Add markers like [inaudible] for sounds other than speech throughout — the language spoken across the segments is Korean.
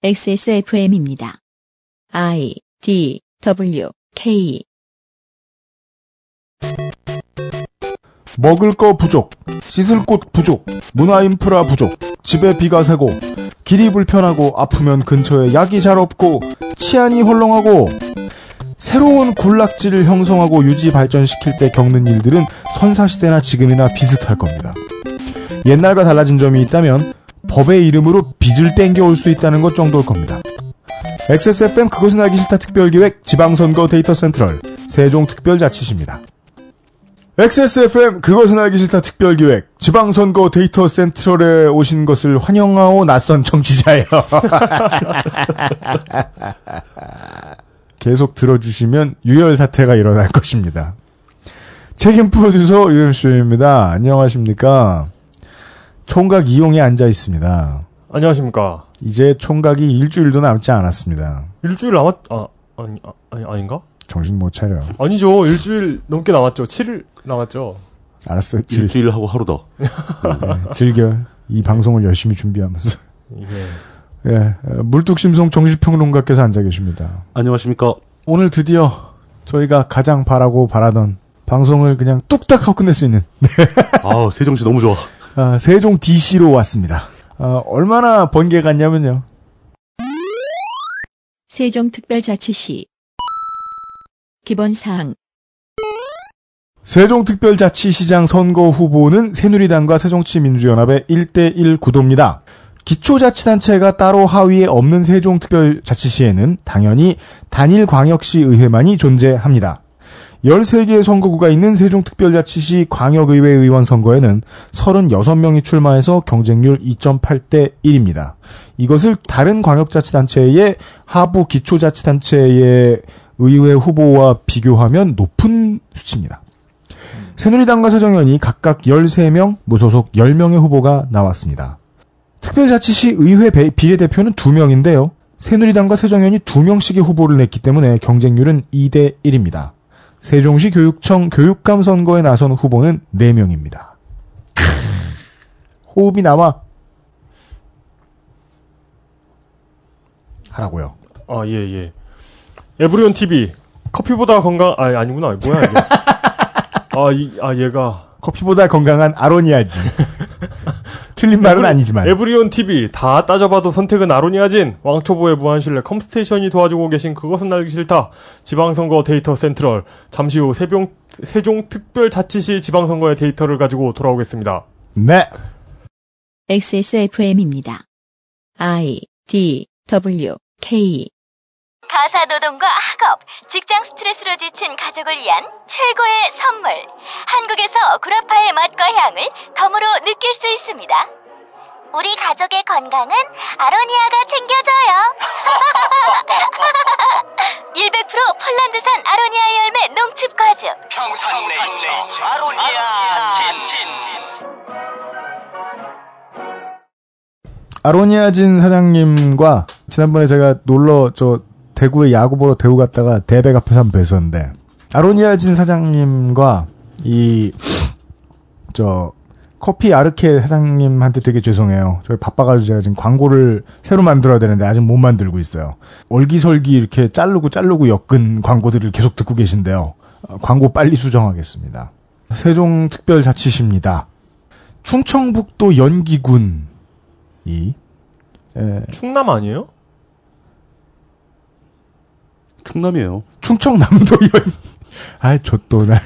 XSFM입니다. I D W K 먹을 거 부족, 씻을 곳 부족, 문화 인프라 부족, 집에 비가 새고, 길이 불편하고 아프면 근처에 약이 잘 없고, 치안이 헐렁하고, 새로운 군락지를 형성하고 유지 발전시킬 때 겪는 일들은 선사시대나 지금이나 비슷할 겁니다. 옛날과 달라진 점이 있다면 법의 이름으로 빚을 땡겨올 수 있다는 것 정도일 겁니다. XSFM 그것은 알기 싫다 특별기획 지방선거 데이터 센트럴 세종특별자치시입니다. XSFM 그것은 알기 싫다 특별기획 지방선거 데이터 센트럴에 오신 것을 환영하오 낯선 청취자여. [laughs] 계속 들어주시면 유혈 사태가 일어날 것입니다. 책임 프로듀서 유엠쇼입니다. 안녕하십니까. 총각 이용에 앉아 있습니다. 안녕하십니까. 이제 총각이 일주일도 남지 않았습니다. 일주일 남았, 아, 아니, 아, 아니, 아닌가? 정신 못 차려. 아니죠. 일주일 넘게 남았죠. 7일 남았죠. 알았어. 즐, 일주일 하고 하루 더. 네, 즐겨. 이 방송을 열심히 준비하면서. 이게. 예, 물뚝심송 정신평론가께서 앉아 계십니다. 안녕하십니까. 오늘 드디어 저희가 가장 바라고 바라던 방송을 그냥 뚝딱 하고 끝낼 수 있는 아우, 세정씨 너무 좋아. 아, 세종 DC로 왔습니다. 아, 얼마나 번개 같냐면요. 세종특별자치시 기본사항 세종특별자치시장 선거 후보는 새누리당과 새정치민주연합의 1대1 구도입니다. 기초자치단체가 따로 하위에 없는 세종특별자치시에는 당연히 단일광역시 의회만이 존재합니다. 13개의 선거구가 있는 세종특별자치시 광역의회 의원 선거에는 36명이 출마해서 경쟁률 2.8대 1입니다. 이것을 다른 광역자치단체의 하부 기초자치단체의 의회 후보와 비교하면 높은 수치입니다. 새누리당과 새정연이 각각 13명, 무소속 10명의 후보가 나왔습니다. 특별자치시 의회 비례대표는 2명인데요. 새누리당과 새정연이 2명씩의 후보를 냈기 때문에 경쟁률은 2대 1입니다. 세종시 교육청 교육감 선거에 나선 후보는 4명입니다. [laughs] 호흡이 남아. 하라고요. 아, 예, 예. 에브리온 TV. 커피보다 건강, 아, 아니구나. 뭐야, 이게. [laughs] 아, 이, 아, 얘가. 커피보다 건강한 아로니아진. [laughs] 틀린 말은 에브리- 아니지만. 에브리온 TV. 다 따져봐도 선택은 아로니아진. 왕초보의 무한신뢰 컴스테이션이 도와주고 계신 그것은 알기 싫다. 지방선거 데이터 센트럴. 잠시 후 세종, 세종특별자치시 지방선거의 데이터를 가지고 돌아오겠습니다. 네. XSFM입니다. I D W K 가사 노동과 학업, 직장 스트레스로 지친 가족을 위한 최고의 선물. 한국에서 구라파의 맛과 향을 덤으로 느낄 수 있습니다. 우리 가족의 건강은 아로니아가 챙겨줘요. [laughs] 100% 폴란드산 아로니아 열매 농축 과즙. 평산 네이처 아로니아 진. 아로니아진 사장님과 지난번에 제가 놀러 저 대구에 야구 보러 대구 갔다가 대백 앞에서 한번 뵀었는데 아로니아진 사장님과 이 저 커피 아르케 사장님한테 되게 죄송해요. 저희 바빠가지고 제가 지금 광고를 새로 만들어야 되는데 아직 못 만들고 있어요. 얼기설기 이렇게 자르고 자르고 엮은 광고들을 계속 듣고 계신데요. 어, 광고 빨리 수정하겠습니다. 세종특별자치시입니다. 충청북도 연기군이 에, 충남 아니에요? 충남이에요. 충청남도 연. 아이, 저또 날.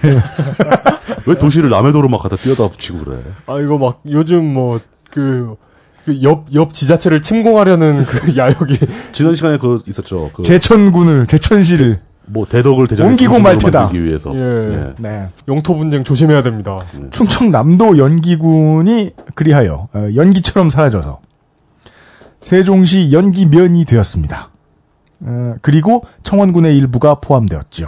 왜 도시를 남해도로 막 갖다 뛰어다 붙이고 그래. 아, 이거 막 요즘 뭐, 그, 그 옆, 옆 지자체를 침공하려는 그 [laughs] 야욕이. 지난 시간에 그 있었죠. 그 제천군을, 제천시를. 뭐 대덕을 대전 옮기고 말테다. 위해서. 예. 네. 영토 분쟁 조심해야 됩니다. 충청남도 연기군이 그리하여 어, 연기처럼 사라져서 세종시 연기면이 되었습니다. 어, 그리고 청원군의 일부가 포함되었죠.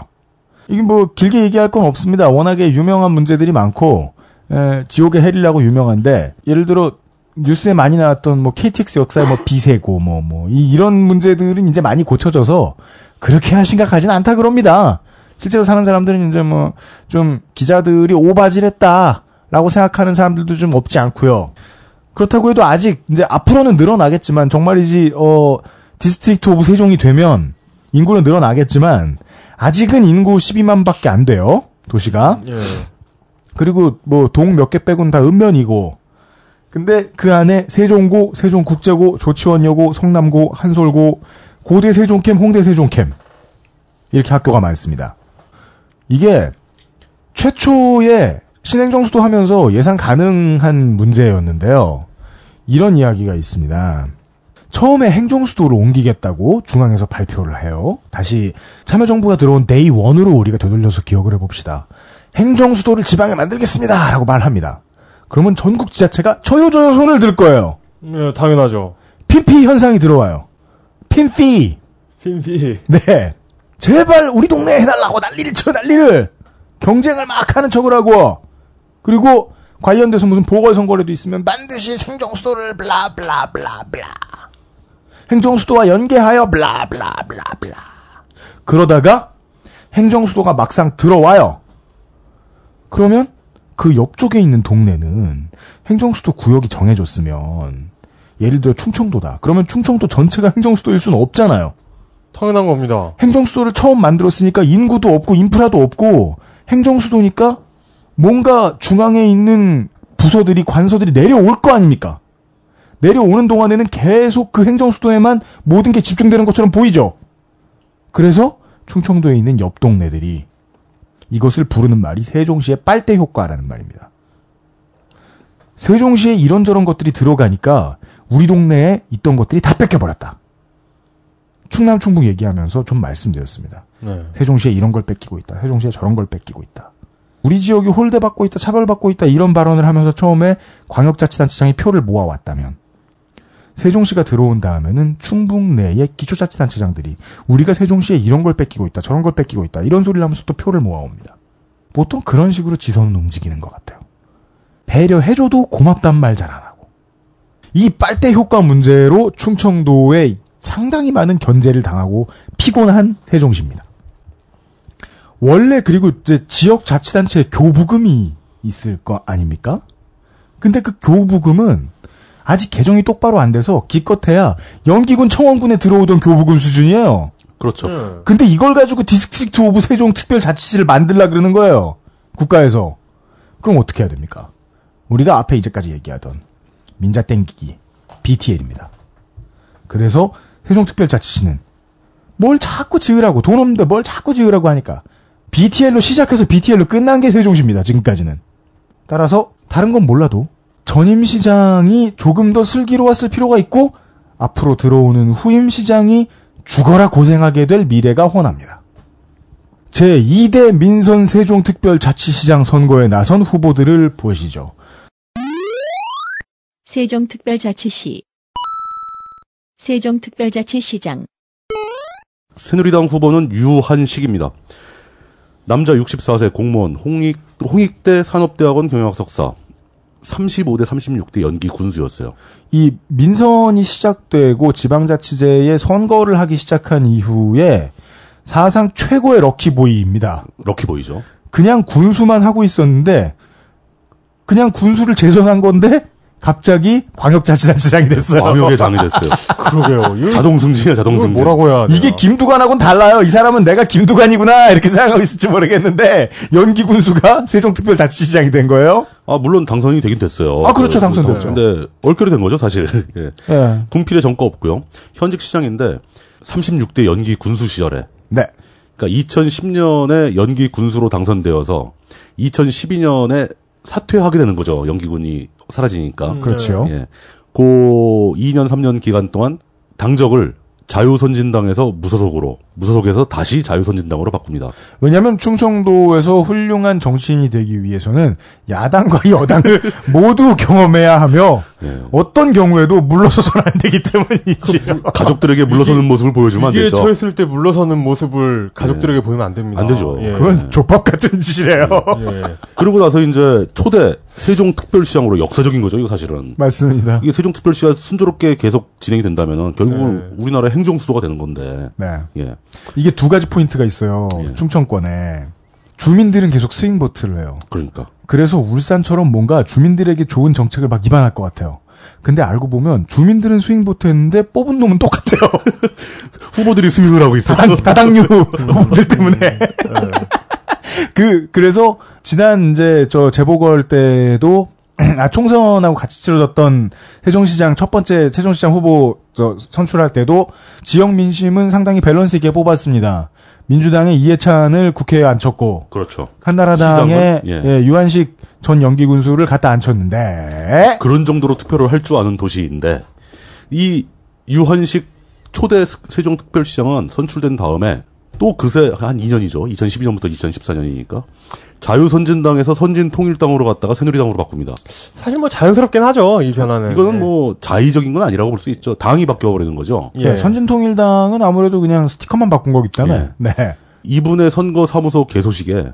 이게 뭐 길게 얘기할 건 없습니다. 워낙에 유명한 문제들이 많고 에, 지옥의 헬이라고 유명한데 예를 들어 뉴스에 많이 나왔던 뭐 KTX 역사의 뭐 비세고 뭐뭐 이런 문제들은 이제 많이 고쳐져서 그렇게나 심각하진 않다 그럽니다. 실제로 사는 사람들은 이제 뭐 좀 기자들이 오바질했다라고 생각하는 사람들도 좀 없지 않고요. 그렇다고 해도 아직 이제 앞으로는 늘어나겠지만 정말이지 어 District of 세종이 되면 인구는 늘어나겠지만 아직은 인구 12만밖에 안 돼요. 도시가. 예. 그리고 뭐 동 몇 개 빼고는 다 읍면이고. 근데 그 안에 세종고, 세종국제고, 조치원여고, 성남고, 한솔고, 고대 세종캠, 홍대 세종캠 이렇게 학교가 많습니다. 이게 최초의 신행정수도 하면서 예상 가능한 문제였는데요. 이런 이야기가 있습니다. 처음에 행정수도를 옮기겠다고 중앙에서 발표를 해요. 다시 참여정부가 들어온 Day One으로 우리가 되돌려서 기억을 해봅시다. 행정수도를 지방에 만들겠습니다. 라고 말합니다. 그러면 전국 지자체가 저요저요 손을 들 거예요. 예, 당연하죠. 핌피 현상이 들어와요. 핌피. 핌피. 네. 제발 우리 동네에 해달라고 난리를 쳐 난리를. 경쟁을 막 하는 척을 하고. 그리고 관련돼서 무슨 보궐선거라도 있으면 반드시 행정수도를 블라블라블라블라. 행정수도와 연계하여 블라블라블라블라. 그러다가 행정수도가 막상 들어와요. 그러면 그 옆쪽에 있는 동네는 행정수도 구역이 정해졌으면 예를 들어 충청도다. 그러면 충청도 전체가 행정수도일 수는 없잖아요. 당연한 겁니다. 행정수도를 처음 만들었으니까 인구도 없고 인프라도 없고 행정수도니까 뭔가 중앙에 있는 부서들이 관서들이 내려올 거 아닙니까? 내려오는 동안에는 계속 그 행정 수도에만 모든 게 집중되는 것처럼 보이죠. 그래서 충청도에 있는 옆 동네들이 이것을 부르는 말이 세종시의 빨대 효과라는 말입니다. 세종시에 이런저런 것들이 들어가니까 우리 동네에 있던 것들이 다 뺏겨버렸다. 충남 충북 얘기하면서 좀 말씀드렸습니다. 네. 세종시에 이런 걸 뺏기고 있다. 세종시에 저런 걸 뺏기고 있다. 우리 지역이 홀대받고 있다, 차별받고 있다, 이런 발언을 하면서 처음에 광역자치단체장이 표를 모아왔다면, 세종시가 들어온 다음에는 충북 내의 기초자치단체장들이 우리가 세종시에 이런 걸 뺏기고 있다, 저런 걸 뺏기고 있다, 이런 소리를 하면서 또 표를 모아옵니다. 보통 그런 식으로 지선은 움직이는 것 같아요. 배려해줘도 고맙단 말 잘 안 하고. 이 빨대 효과 문제로 충청도에 상당히 많은 견제를 당하고 피곤한 세종시입니다. 원래 그리고 이제 지역 자치단체 교부금이 있을 거 아닙니까? 근데 그 교부금은 아직 개정이 똑바로 안 돼서 기껏해야 연기군 청원군에 들어오던 교부금 수준이에요. 그렇죠. 네. 근데 이걸 가지고 District of 세종 특별자치시를 만들라 그러는 거예요. 국가에서. 그럼 어떻게 해야 됩니까? 우리가 앞에 이제까지 얘기하던 민자 땡기기 BTL입니다. 그래서 세종특별자치시는 뭘 자꾸 지으라고 돈 없는데 뭘 자꾸 지으라고 하니까 BTL로 시작해서 BTL로 끝난 게 세종시입니다. 지금까지는. 따라서 다른 건 몰라도 전임 시장이 조금 더 슬기로웠을 필요가 있고 앞으로 들어오는 후임 시장이 죽어라 고생하게 될 미래가 훤합니다. 제2대 민선 세종특별자치시장 선거에 나선 후보들을 보시죠. 세종특별자치시 세종특별자치시장 새누리당 후보는 유한식입니다. 남자 64세 공무원 홍익 홍익대 산업대학원 경영학 석사 35대 36대 연기 군수였어요. 이 민선이 시작되고 지방자치제에 선거를 하기 시작한 이후에 사상 최고의 럭키보이입니다. 럭키보이죠. 그냥 군수만 하고 있었는데 그냥 군수를 재선한 건데 갑자기 광역자치단체장이 됐어요. 광역의 장이 됐어요. [laughs] 그러게요. 이거 자동 승진이야, 자동 이걸 승진. 뭐라고 해야 돼? 이게 김두관하고는 달라요. 이 사람은 내가 김두관이구나 이렇게 생각하고 있을지 모르겠는데 연기 군수가 세종특별자치시장이 된 거예요. 아, 물론 당선이 되긴 됐어요. 아, 그렇죠. 그, 당선됐죠. 근데 얼결이 된 거죠, 사실. [laughs] 예. 예. 군필의 전과 없고요. 현직 시장인데 36대 연기 군수 시절에 네. 그러니까 2010년에 연기 군수로 당선되어서 2012년에 사퇴하게 되는 거죠. 연기군이 사라지니까. 그렇죠. 예. 고 2년 3년 기간 동안 당적을 자유선진당에서 무소속으로 무소속에서 다시 자유선진당으로 바꿉니다. 왜냐하면 충청도에서 훌륭한 정치인이 되기 위해서는 야당과 여당을 [laughs] 모두 경험해야 하며 예. 어떤 경우에도 물러서서는 안 되기 때문이지요. 가족들에게 물러서는 모습을 보여주면 안 이게 되죠. 처했을 때 물러서는 모습을 가족들에게 보이면 안 됩니다. 안 되죠. 예. 그건 족밥 같은 짓이래요. 예. 그러고 나서 이제 초대 세종특별시장으로 역사적인 거죠, 이거 사실은. 맞습니다. 이게 세종특별시가 순조롭게 계속 진행이 된다면은 결국은 네. 우리나라 행정 수도가 되는 건데. 네. 예. 이게 두 가지 포인트가 있어요. 예. 충청권에. 주민들은 계속 swing vote를 해요. 그러니까. 그래서 울산처럼 뭔가 주민들에게 좋은 정책을 막 입안할 것 같아요. 근데 알고 보면 주민들은 swing vote 했는데 뽑은 놈은 똑같아요. [laughs] 후보들이 스윙을 하고 있어. 다당, 다당류 [laughs] 후보들 때문에. 그, 그래서, 지난 이제 저 재보궐 때도, [clears throat] 아, 총선하고 같이 치러졌던 세종시장 첫 번째 세종시장 후보 저 선출할 때도 지역 민심은 상당히 밸런스 있게 뽑았습니다. 민주당의 이해찬을 국회에 앉혔고, 그렇죠. 한나라당의 예. 예, 유한식 전 연기 군수를 갖다 앉혔는데, 그런 정도로 투표를 할 줄 아는 도시인데 이 유한식 초대 스- 세종특별시장은 선출된 다음에 또 그새 한 2년이죠. 2012년부터 2014년이니까 자유선진당에서 선진통일당으로 갔다가 새누리당으로 바꿉니다. 사실 뭐 자연스럽긴 하죠, 이 변화는. 이거는 네. 뭐 자의적인 건 아니라고 볼 수 있죠. 당이 바뀌어버리는 거죠. 예. 예, 선진통일당은 아무래도 그냥 스티커만 바꾼 거기 때문에, 네. 이분의 선거 사무소 개소식에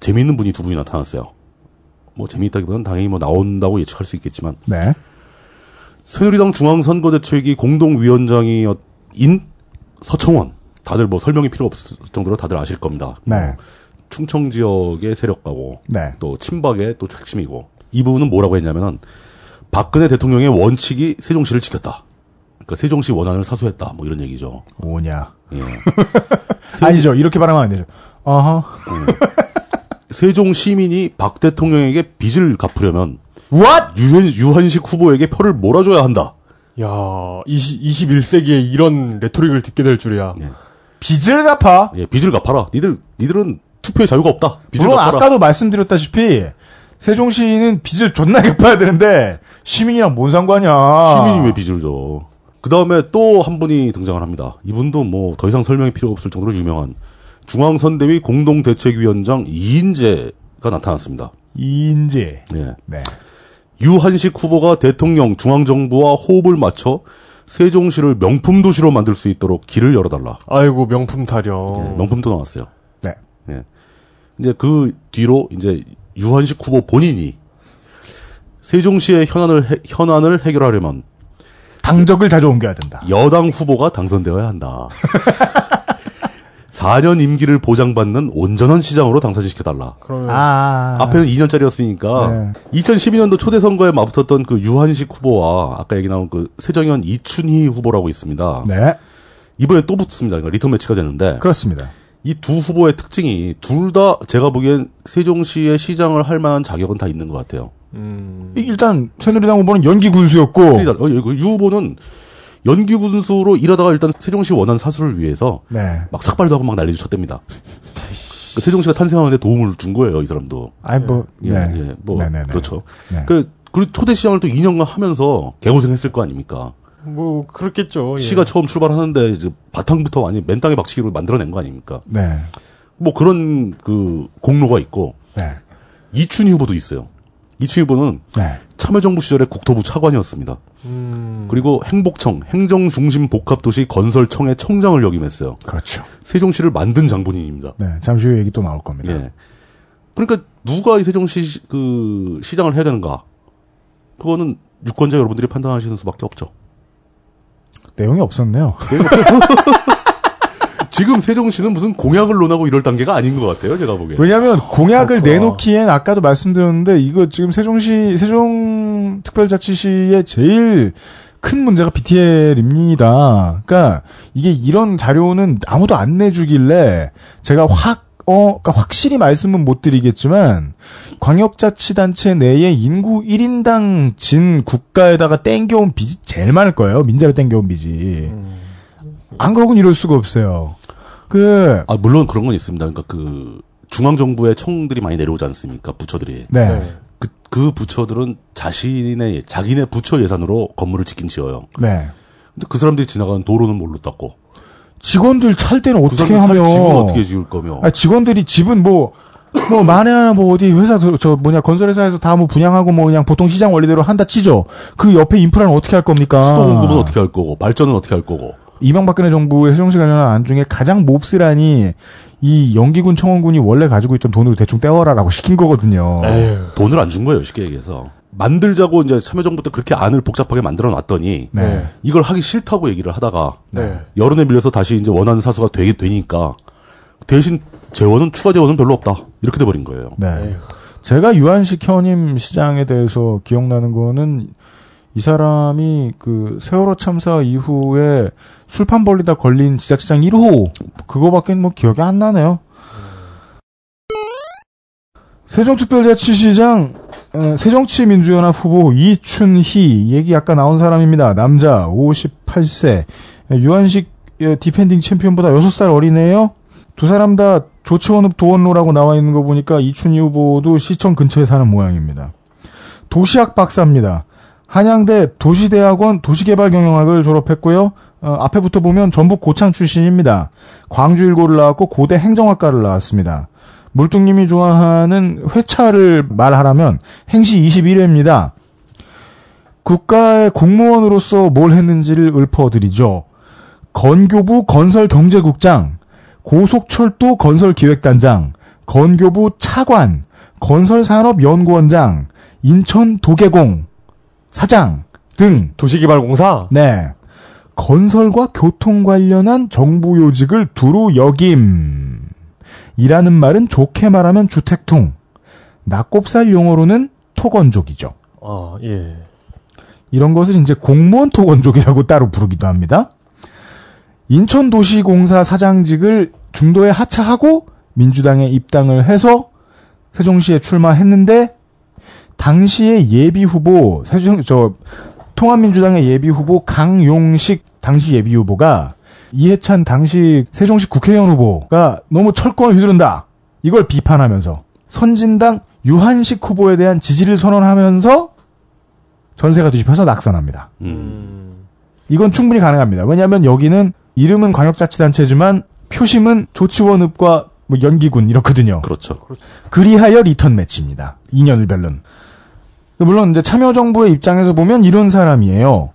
재미있는 분이 두 분이 나타났어요. 뭐 재미있다기보다는 당연히 뭐 나온다고 예측할 수 있겠지만 네. 새누리당 중앙선거대책위 공동위원장인 서청원 다들 뭐 설명이 필요 없을 정도로 다들 아실 겁니다. 네. 충청 지역의 세력가고 네. 또 친박의 또 핵심이고 이 부분은 뭐라고 했냐면은 박근혜 대통령의 원칙이 세종시를 지켰다. 그러니까 세종시 원안을 사수했다. 뭐 이런 얘기죠. 뭐냐. 예. [laughs] 아니죠. 이렇게 말하면 안 되죠. 어허. 세종 시민이 박 대통령에게 빚을 갚으려면 What? 유한, 유한식 후보에게 표를 몰아줘야 한다. 야, 20, 21세기에 이런 레토릭을 듣게 될 줄이야. 예. 빚을 갚아. 예, 빚을 갚아라. 니들 니들은 투표의 자유가 없다. 빚을 물론 갚아라. 아까도 말씀드렸다시피 세종시는 빚을 존나 갚아야 되는데 시민이랑 뭔 상관이야. 시민이 왜 빚을 줘? 그 다음에 또 한 분이 등장을 합니다. 이분도 뭐 더 이상 설명이 필요 없을 정도로 유명한 중앙선대위 공동대책위원장 이인재가 나타났습니다. 이인재. 예. 네. 유한식 후보가 대통령 중앙정부와 호흡을 맞춰 세종시를 명품 도시로 만들 수 있도록 길을 열어달라. 아이고, 명품 타령. 예, 명품도 나왔어요. 네. 예. 이제 그 뒤로 이제 유한식 후보 본인이 세종시의 현안을 해, 현안을 해결하려면 당적을 자주 옮겨야 된다. 여당 후보가 당선되어야 한다. [laughs] 4년 임기를 보장받는 온전한 시장으로 당선시켜달라. 그러면 아. 앞에는 2년짜리였으니까 2012년도 초대 선거에 맞붙었던 그 유한식 후보와 아까 얘기 나온 그 세정현 이춘희 후보라고 있습니다. 네. 이번에 또 붙습니다. 그러니까 리턴 매치가 되는데 그렇습니다. 이 두 후보의 특징이 둘 다 제가 보기엔 세종시의 시장을 할 만한 자격은 다 있는 것 같아요. 음, 일단 새누리당 후보는 연기 군수였고 어, 유 후보는 연기 군수로 일하다가 일단 세종시 원안 사수를 위해서 네. 막 삭발도 하고 막 난리도 쳤답니다. 그 세종시가 탄생하는데 도움을 준 거예요, 이 사람도. 아니 뭐 예, 네. 예, 뭐 네네네. 그렇죠. 네. 그 그리고 초대 시장을 또 2년간 하면서 개고생했을 거 아닙니까? 뭐, 그렇겠죠. 예. 시가 처음 출발하는데 이제 바탕부터 아니 맨 땅에 박치기로 만들어낸 거 아닙니까? 네. 뭐 그런 그 공로가 있고 네. 이춘희 후보도 있어요. 이춘희 후보는 네. 참여정부 시절에 국토부 차관이었습니다. 음, 그리고 행복청, 행정중심 복합도시 건설청의 청장을 역임했어요. 그렇죠. 세종시를 만든 장본인입니다. 네. 잠시 후에 얘기 또 나올 겁니다. 예. 그러니까 누가 이 세종시 시- 그 시장을 해야 되는가? 그거는 유권자 여러분들이 판단하시는 수밖에 없죠. 내용이 없었네요. [laughs] 지금 세종시는 무슨 공약을 논하고 이럴 단계가 아닌 것 같아요, 제가 보기에. 왜냐하면 공약을 그렇구나. 내놓기엔 아까도 말씀드렸는데 이거 지금 세종시 세종 특별자치시의 제일 큰 문제가 BTL입니다. 그러니까 이게 이런 자료는 아무도 안 내주길래 제가 확 어, 그러니까 확실히 말씀은 못 드리겠지만 광역자치단체 내에 인구 1인당 진 국가에다가 땡겨온 빚이 제일 많을 거예요. 민자로 땡겨온 빚이. 안 그러고는 이럴 수가 없어요. 그 아, 물론 그런 건 있습니다. 그러니까 그 중앙정부의 청들이 많이 내려오지 않습니까? 부처들이. 네. 네. 그, 그 부처들은 자신의, 자기네 부처 예산으로 건물을 짓긴 지어요. 네. 근데 그 사람들이 지나가는 도로는 뭘로 닦고. 직원들 찰 때는 그 어떻게 사람들 하며? 집은 어떻게 지을 거며. 아, 직원들이 집은 뭐, 뭐, 만에 하나 뭐 어디 회사, 저, 저 뭐냐, 건설회사에서 다 뭐 분양하고 뭐 그냥 보통 시장 원리대로 한다 치죠. 그 옆에 인프라는 어떻게 할 겁니까? 수도 공급은 어떻게 할 거고, 발전은 어떻게 할 거고. 이명박근혜 정부의 세종시 관련한 안 중에 가장 몹쓸하니 이 연기군 청원군이 원래 가지고 있던 돈으로 대충 떼어라라고 시킨 거거든요. 에휴. 돈을 안 준 거예요, 쉽게 얘기해서. 만들자고 이제 참여정부 때 그렇게 안을 복잡하게 만들어 놨더니, 네. 이걸 하기 싫다고 얘기를 하다가, 네. 여론에 밀려서 다시 이제 원하는 사수가 되게 되니까, 대신 재원은, 추가 재원은 별로 없다. 이렇게 돼버린 거예요. 네. 에휴. 제가 유한식 현임 시장에 대해서 기억나는 거는 이 사람이 그 세월호 참사 이후에 술판 벌리다 걸린 지자체장 1호 그거밖에 뭐 기억이 안 나네요. 세종특별자치시장 어, 새정치민주연합 후보 이춘희 얘기 아까 나온 사람입니다. 남자 58세 유한식 예, defending champion보다 6살 어리네요. 두 사람 다 조치원읍 도원로라고 나와 있는 거 보니까 이춘희 후보도 시청 근처에 사는 모양입니다. 도시학 박사입니다. 한양대 도시대학원 도시개발경영학을 졸업했고요. 어, 앞에부터 보면 전북 고창 출신입니다. 광주일고를 나왔고 고대 행정학과를 나왔습니다. 물뚱님이 좋아하는 회차를 말하라면 행시 21회입니다. 국가의 공무원으로서 뭘 했는지를 읊어드리죠. 건교부 건설경제국장, 고속철도 건설기획단장, 건교부 차관, 건설산업연구원장, 인천 도계공 사장 등 도시개발공사? 네. 건설과 교통 관련한 정부 요직을 두루 역임. 이라는 말은 좋게 말하면 주택통. 낙곱살 용어로는 토건족이죠. 아, 예. 이런 것을 이제 공무원 토건족이라고 따로 부르기도 합니다. 인천도시공사 사장직을 중도에 하차하고 민주당에 입당을 해서 세종시에 출마했는데 당시의 예비 후보 세종 저 통합민주당의 예비 후보 강용식 당시 예비 후보가 이해찬 당시 세종시 국회의원 후보가 너무 철권을 휘두른다. 이걸 비판하면서 선진당 유한식 후보에 대한 지지를 선언하면서 전세가 뒤집혀서 낙선합니다. 음. 이건 충분히 가능합니다. 왜냐하면 여기는 이름은 광역자치단체지만 표심은 조치원읍과 뭐 연기군 이렇거든요. 그렇죠. 그리하여 리턴 매치입니다. 2년을 별론. 물론 이제 참여정부의 입장에서 보면 이런 사람이에요.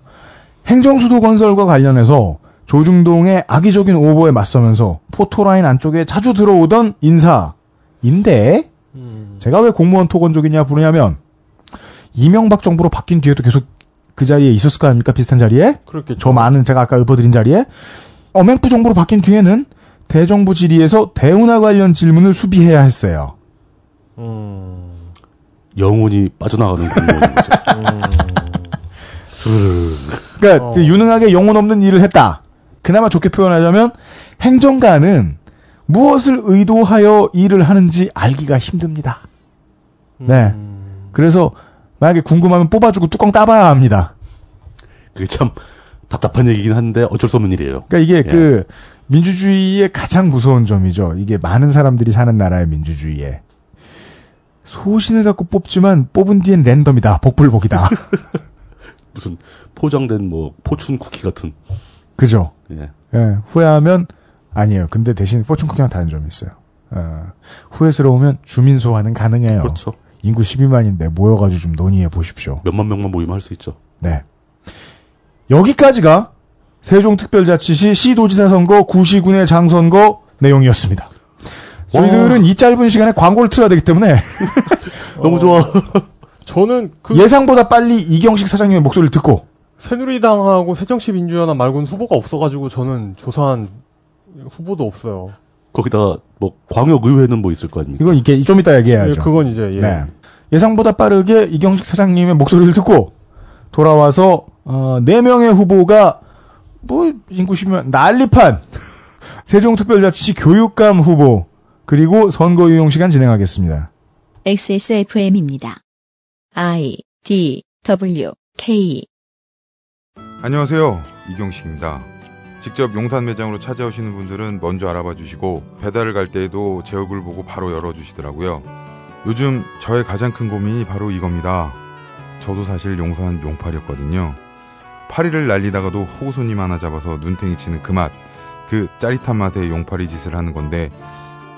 행정수도 건설과 관련해서 조중동의 악의적인 오보에 맞서면서 포토라인 안쪽에 자주 들어오던 인사인데 제가 왜 공무원 토건족이냐 부르냐면 이명박 정부로 바뀐 뒤에도 계속 그 자리에 있었을 거 아닙니까? 비슷한 자리에? 그렇겠죠. 저 많은 제가 아까 읊어드린 자리에 어맹부 정부로 바뀐 뒤에는 대정부 질의에서 대운하 관련 질문을 수비해야 했어요. 음. 영혼이 빠져나가는 공무원인 거죠. 스르르. 그러니까 어. 그 유능하게 영혼 없는 일을 했다. 그나마 좋게 표현하자면 행정가는 무엇을 의도하여 일을 하는지 알기가 힘듭니다. 네. 음. 그래서 만약에 궁금하면 뽑아주고 뚜껑 따봐야 합니다. 그게 참 답답한 얘기긴 한데 어쩔 수 없는 일이에요. 그러니까 이게 예. 그 민주주의의 가장 무서운 점이죠. 이게 많은 사람들이 사는 나라의 민주주의에 소신을 갖고 뽑지만 뽑은 뒤엔 랜덤이다. 복불복이다. [laughs] 무슨 포장된 뭐 포춘 쿠키 같은. 그죠? 예. 예, 후회하면 아니에요. 근데 대신 포춘 쿠키랑 다른 점이 있어요. 어, 후회스러우면 주민 소환은 가능해요. 그렇죠. 인구 12만인데 모여가지고 좀 논의해 보십시오. 몇만 명만 모이면 할 수 있죠. 네. 여기까지가 세종특별자치시 시도지사 선거 구시군의 장선거 내용이었습니다. 저희들은 이 짧은 시간에 광고를 틀어야 되기 때문에 [laughs] 너무 좋아. [laughs] 저는 그 예상보다 빨리 이경식 사장님의 목소리를 듣고 새누리당하고 새정치 민주연합 말고는 후보가 없어가지고 저는 조사한 후보도 없어요. 거기다가 뭐 광역 의회는 뭐 있을 거 아닙니까? 이건 이게 좀 이따 얘기해야죠. 예, 그건 이제 예. 네. 예상보다 빠르게 이경식 사장님의 목소리를 듣고 돌아와서 어, 4명의 후보가 뭐 인구 10명 난리판 [laughs] 세종특별자치시 교육감 후보 그리고 선거 유용 시간 진행하겠습니다. XSFM입니다. I D W K 안녕하세요. 이경식입니다. 직접 용산 매장으로 찾아오시는 분들은 먼저 알아봐 주시고 배달을 갈 때에도 제 얼굴 보고 바로 열어 주시더라고요. 요즘 저의 가장 큰 고민이 바로 이겁니다. 저도 사실 용산 용팔이었거든요. 파리를 날리다가도 호구 손님 하나 잡아서 눈탱이 치는 그 맛, 그 짜릿한 맛에 용팔이 짓을 하는 건데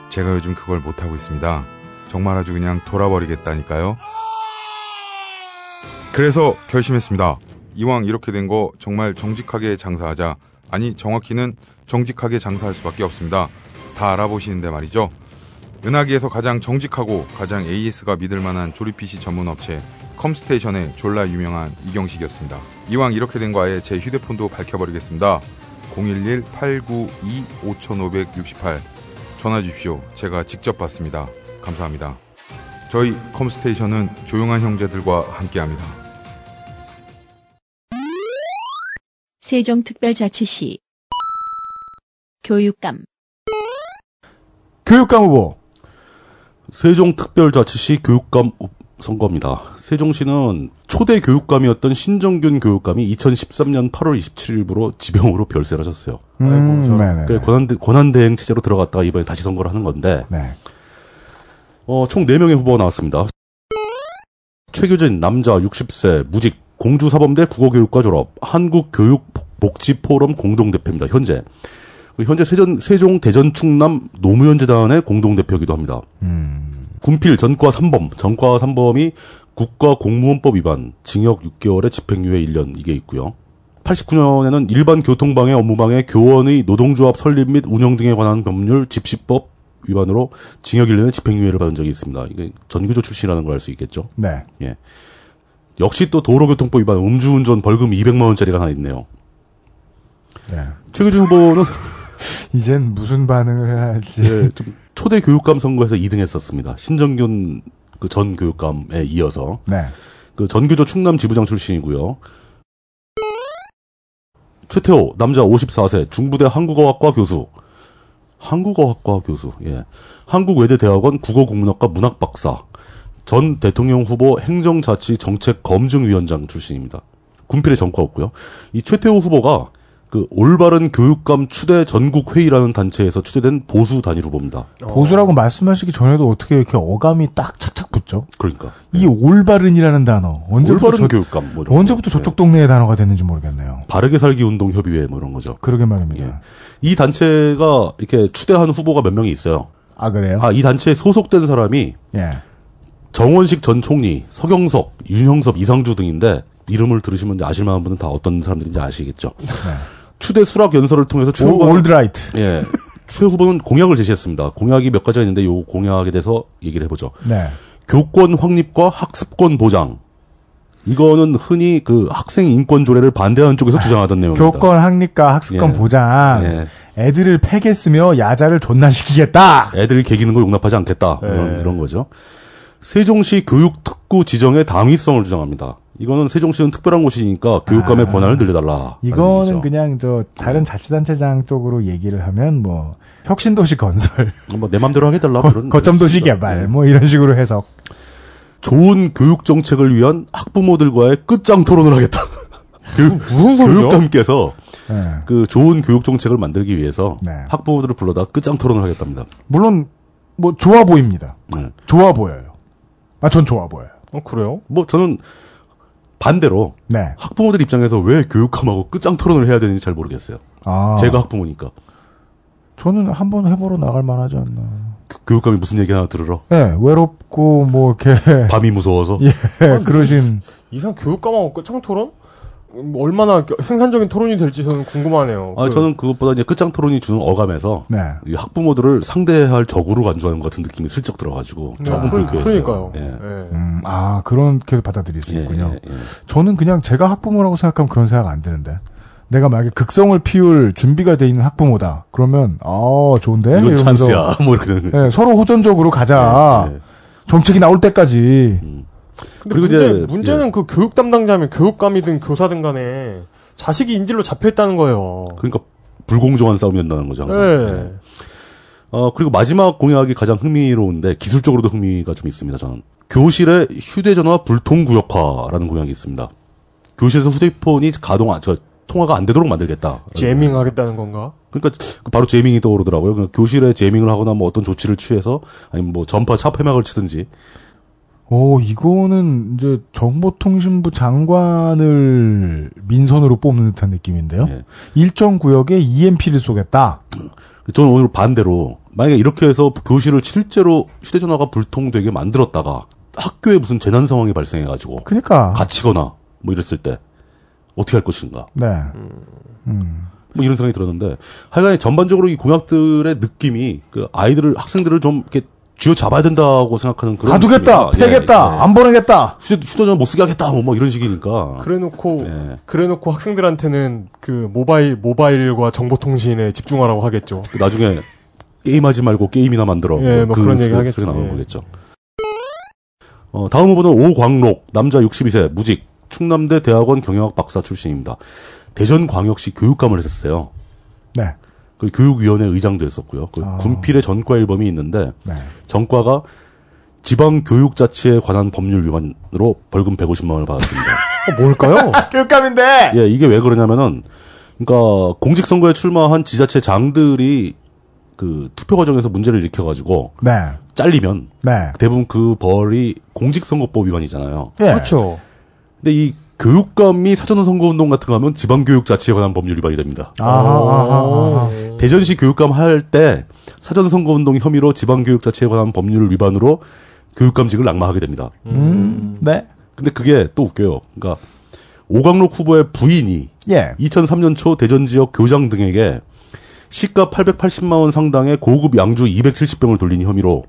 제가 요즘 그걸 못하고 있습니다. 정말 아주 그냥 돌아버리겠다니까요. 그래서 결심했습니다. 이왕 이렇게 된 거 정말 정직하게 장사하자. 아니 정확히는 정직하게 장사할 수밖에 없습니다. 다 알아보시는데 말이죠. 은하계에서 가장 정직하고 가장 AS가 믿을 만한 조립 PC 전문 업체 컴스테이션의 졸라 유명한 이경식이었습니다. 이왕 이렇게 된 거 아예 제 휴대폰도 밝혀버리겠습니다. 011-892-5568 전화 주십시오. 제가 직접 받습니다. 감사합니다. 저희 컴스테이션은 조용한 형제들과 함께합니다. 세종특별자치시 교육감 교육감 후보. 세종특별자치시 교육감 선거입니다. 세종시는 초대 교육감이었던 신정균 교육감이 2013년 8월 27일부로 지병으로 별세를 하셨어요. 음. 그래 권한 권한대행 체제로 들어갔다가 이번에 다시 선거를 하는 건데 네. 어, 총 4명의 후보가 나왔습니다. 최규진 남자 60세 무직 공주사범대 국어교육과 졸업 한국교육복지포럼 공동대표입니다. 현재 현재 세전, 세종 대전 충남 노무현재단의 공동대표이기도 합니다. 군필 전과 3범 전과 3범이 국가 공무원법 위반 징역 6개월에 집행유예 1년 이게 있고요. 89년에는 일반 교통방해 업무방해 교원의 노동조합 설립 및 운영 등에 관한 법률 집시법 위반으로 징역 1년의 집행유예를 받은 적이 있습니다. 이게 전교조 출신이라는 걸 알 수 있겠죠. 네. 예. 역시 또 도로교통법 위반 음주운전 벌금 200만 원짜리가 하나 있네요. 네. 최규진 후보는 [laughs] 이젠 무슨 반응을 해야 할지. 예, 좀 초대 교육감 선거에서 2등 했었습니다. 신정균 그 전 교육감에 이어서 네. 그 전교조 충남 지부장 출신이고요. 최태호 남자 54세 중부대 한국어학과 교수. 한국어학과 교수. 예. 한국외대대학원 국어국문학과 문학박사. 전 대통령 후보 행정자치 정책 검증위원장 출신입니다. 군필의 전과 없고요. 이 최태호 후보가 그 올바른 교육감 추대 전국 회의라는 단체에서 추대된 보수 단일 후보입니다. 보수라고 말씀하시기 전에도 어떻게 이렇게 어감이 딱 착착 붙죠? 그러니까 이 올바른이라는 단어 언제부터 올바른 저, 교육감 뭐 언제부터 거. 저쪽 동네의 단어가 됐는지 모르겠네요. 예. 바르게 살기 운동 협의회 뭐 이런 거죠. 그러게 말입니다. 이 단체가 이렇게 추대한 후보가 몇 명이 있어요. 아 그래요? 아, 이 단체에 소속된 사람이 예. 정원식 전 총리, 서경석, 윤형섭, 이상주 등인데 이름을 들으시면 아실만한 분은 다 어떤 사람들인지 아시겠죠. 추대 수락 연설을 통해서 최 오, 후보는 old right. 예. 최 후보는 공약을 제시했습니다. 공약이 몇 가지가 있는데 요 공약에 대해서 얘기를 해보죠. 네. 교권 확립과 학습권 보장. 이거는 흔히 그 학생 인권 조례를 반대하는 쪽에서 주장하던 내용입니다. 교권 확립과 학습권 예. 보장. 예. 애들을 패겠으며 야자를 존나 시키겠다. 애들이 개기는 걸 용납하지 않겠다. 이런, 예. 이런 거죠. 세종시 교육특구 지정의 당위성을 주장합니다. 이거는 세종시는 특별한 곳이니까 교육감의 권한을 늘려달라. 이거는 그냥 저 다른 자치단체장 쪽으로 얘기를 하면 뭐 혁신도시 건설, 뭐 내 맘대로 하게 달라. 그런 거점도시 개발 식이죠. 뭐 이런 식으로 해석. 좋은 교육 정책을 위한 학부모들과의 끝장 토론을 하겠다. 교육, 무슨 소리죠? 교육감께서 예. 그 좋은 교육 정책을 만들기 위해서 네. 학부모들을 불러다 끝장 토론을 하겠답니다. 물론 뭐 좋아 보입니다. 네. 좋아 보여요. 아, 전 좋아 보여요. 어, 그래요? 뭐 저는 반대로 네. 학부모들 입장에서 왜 교육감하고 끝장 토론을 해야 되는지 잘 모르겠어요. 아, 제가 학부모니까 저는 한번 해보러 나갈 만하지 않나. 교- 교육감이 무슨 얘기 하나 들으러 예, 외롭고 뭐 이렇게 밤이 무서워서 [laughs] 예, 그러신 이상 교육감하고 끝장 토론? 음, 얼마나 겨- 생산적인 토론이 될지 저는 궁금하네요. 아 그- 저는 그것보다 이제 끝장 토론이 주는 어감에서 네. 이 학부모들을 상대할 적으로 간주하는 것 같은 느낌이 슬쩍 들어가지고 네, 조금 그- 불쾌했어요. 그러니까요. 예. 예. 음, 아, 그렇게 받아들일 수 예, 있군요. 예, 예. 저는 그냥 제가 학부모라고 생각하면 그런 생각 안 드는데. 내가 만약에 극성을 피울 준비가 돼 있는 학부모다. 그러면, 아, 좋은데? 이건 이러면서 찬스야. [laughs] 뭐 이렇게. 예, 서로 호전적으로 가자. 예, 예. 정책이 나올 때까지. 근데 그리고 문제, 이제- 문제는 예. 그 교육 담당자면 교육감이든 교사든 간에 자식이 인질로 잡혀 있다는 거예요. 그러니까 불공정한 싸움이었다는 거죠. 항상. 예. 예. 어, 그리고 마지막 공약이 가장 흥미로운데 기술적으로도 흥미가 좀 있습니다. 저는 교실의 휴대전화 불통구역화라는 공약이 있습니다. 교실에서 휴대폰이 가동 안, 저 통화가 안 되도록 만들겠다. 제밍 하겠다는 건가? 그러니까 바로 제밍이 떠오르더라고요. 그러니까 교실에 제밍을 하거나 뭐 어떤 조치를 취해서 아니면 뭐 전파 차폐막을 치든지 오, 이거는 이제 정보통신부 장관을 민선으로 뽑는 듯한 느낌인데요. 예. 일정 구역에 EMP를 쏘겠다. 저는 오늘 반대로 만약에 이렇게 해서 교실을 실제로 휴대전화가 불통되게 만들었다가 학교에 무슨 재난 상황이 발생해가지고 그러니까 갇히거나 뭐 이랬을 때 어떻게 할 것인가 네. 뭐 이런 생각이 들었는데 하여간에 전반적으로 이 공약들의 느낌이 그 아이들을 학생들을 좀 이렇게 쥐어 잡아야 된다고 생각하는 그런 가두겠다, 느낌이라. 예, 패겠다, 예. 안 보내겠다. 휴대, 휴대전화 못 쓰게 하겠다 뭐, 뭐 이런 식이니까 그래놓고 예. 그래놓고 학생들한테는 그 모바일 모바일과 정보통신에 집중하라고 하겠죠. 나중에 게임하지 말고 게임이나 만들어 예, 뭐 그런 얘기 소리- 하겠죠. 소리가 나오는 예. 거겠죠. 어, 다음 후보는 오광록 남자 62세 무직 충남대 대학원 경영학 박사 출신입니다. 대전광역시 교육감을 했었어요. 네. 그 교육위원회 의장도 했었고요. 그 아. 군필의 전과 일범이 있는데 네. 전과가 지방 교육자치에 관한 법률 위반으로 벌금 150만 원을 받았습니다. [laughs] 어, 뭘까요? [laughs] 교육감인데. 예, 이게 왜 그러냐면은 그러니까 공직선거에 출마한 지자체 장들이 그 투표 과정에서 문제를 일으켜가지고 네. 잘리면 네. 대부분 그 벌이 공직선거법 위반이잖아요. 예. 그렇죠. 근데 이 교육감이 사전 선거운동 같은 거 하면 지방교육자치에 관한 법률 위반이 됩니다. 아하, 아하, 아하. 대전시 교육감 할 때 사전 선거 운동 혐의로 지방 교육자치에 관한 법률 위반으로 교육감직을 낙마하게 됩니다. 음. 네. 근데 그게 또 웃겨요. 그러니까 오광록 후보의 부인이 예. 2003년 초 대전 지역 교장 등에게 시가 880만 원 상당의 고급 양주 270병을 돌린 혐의로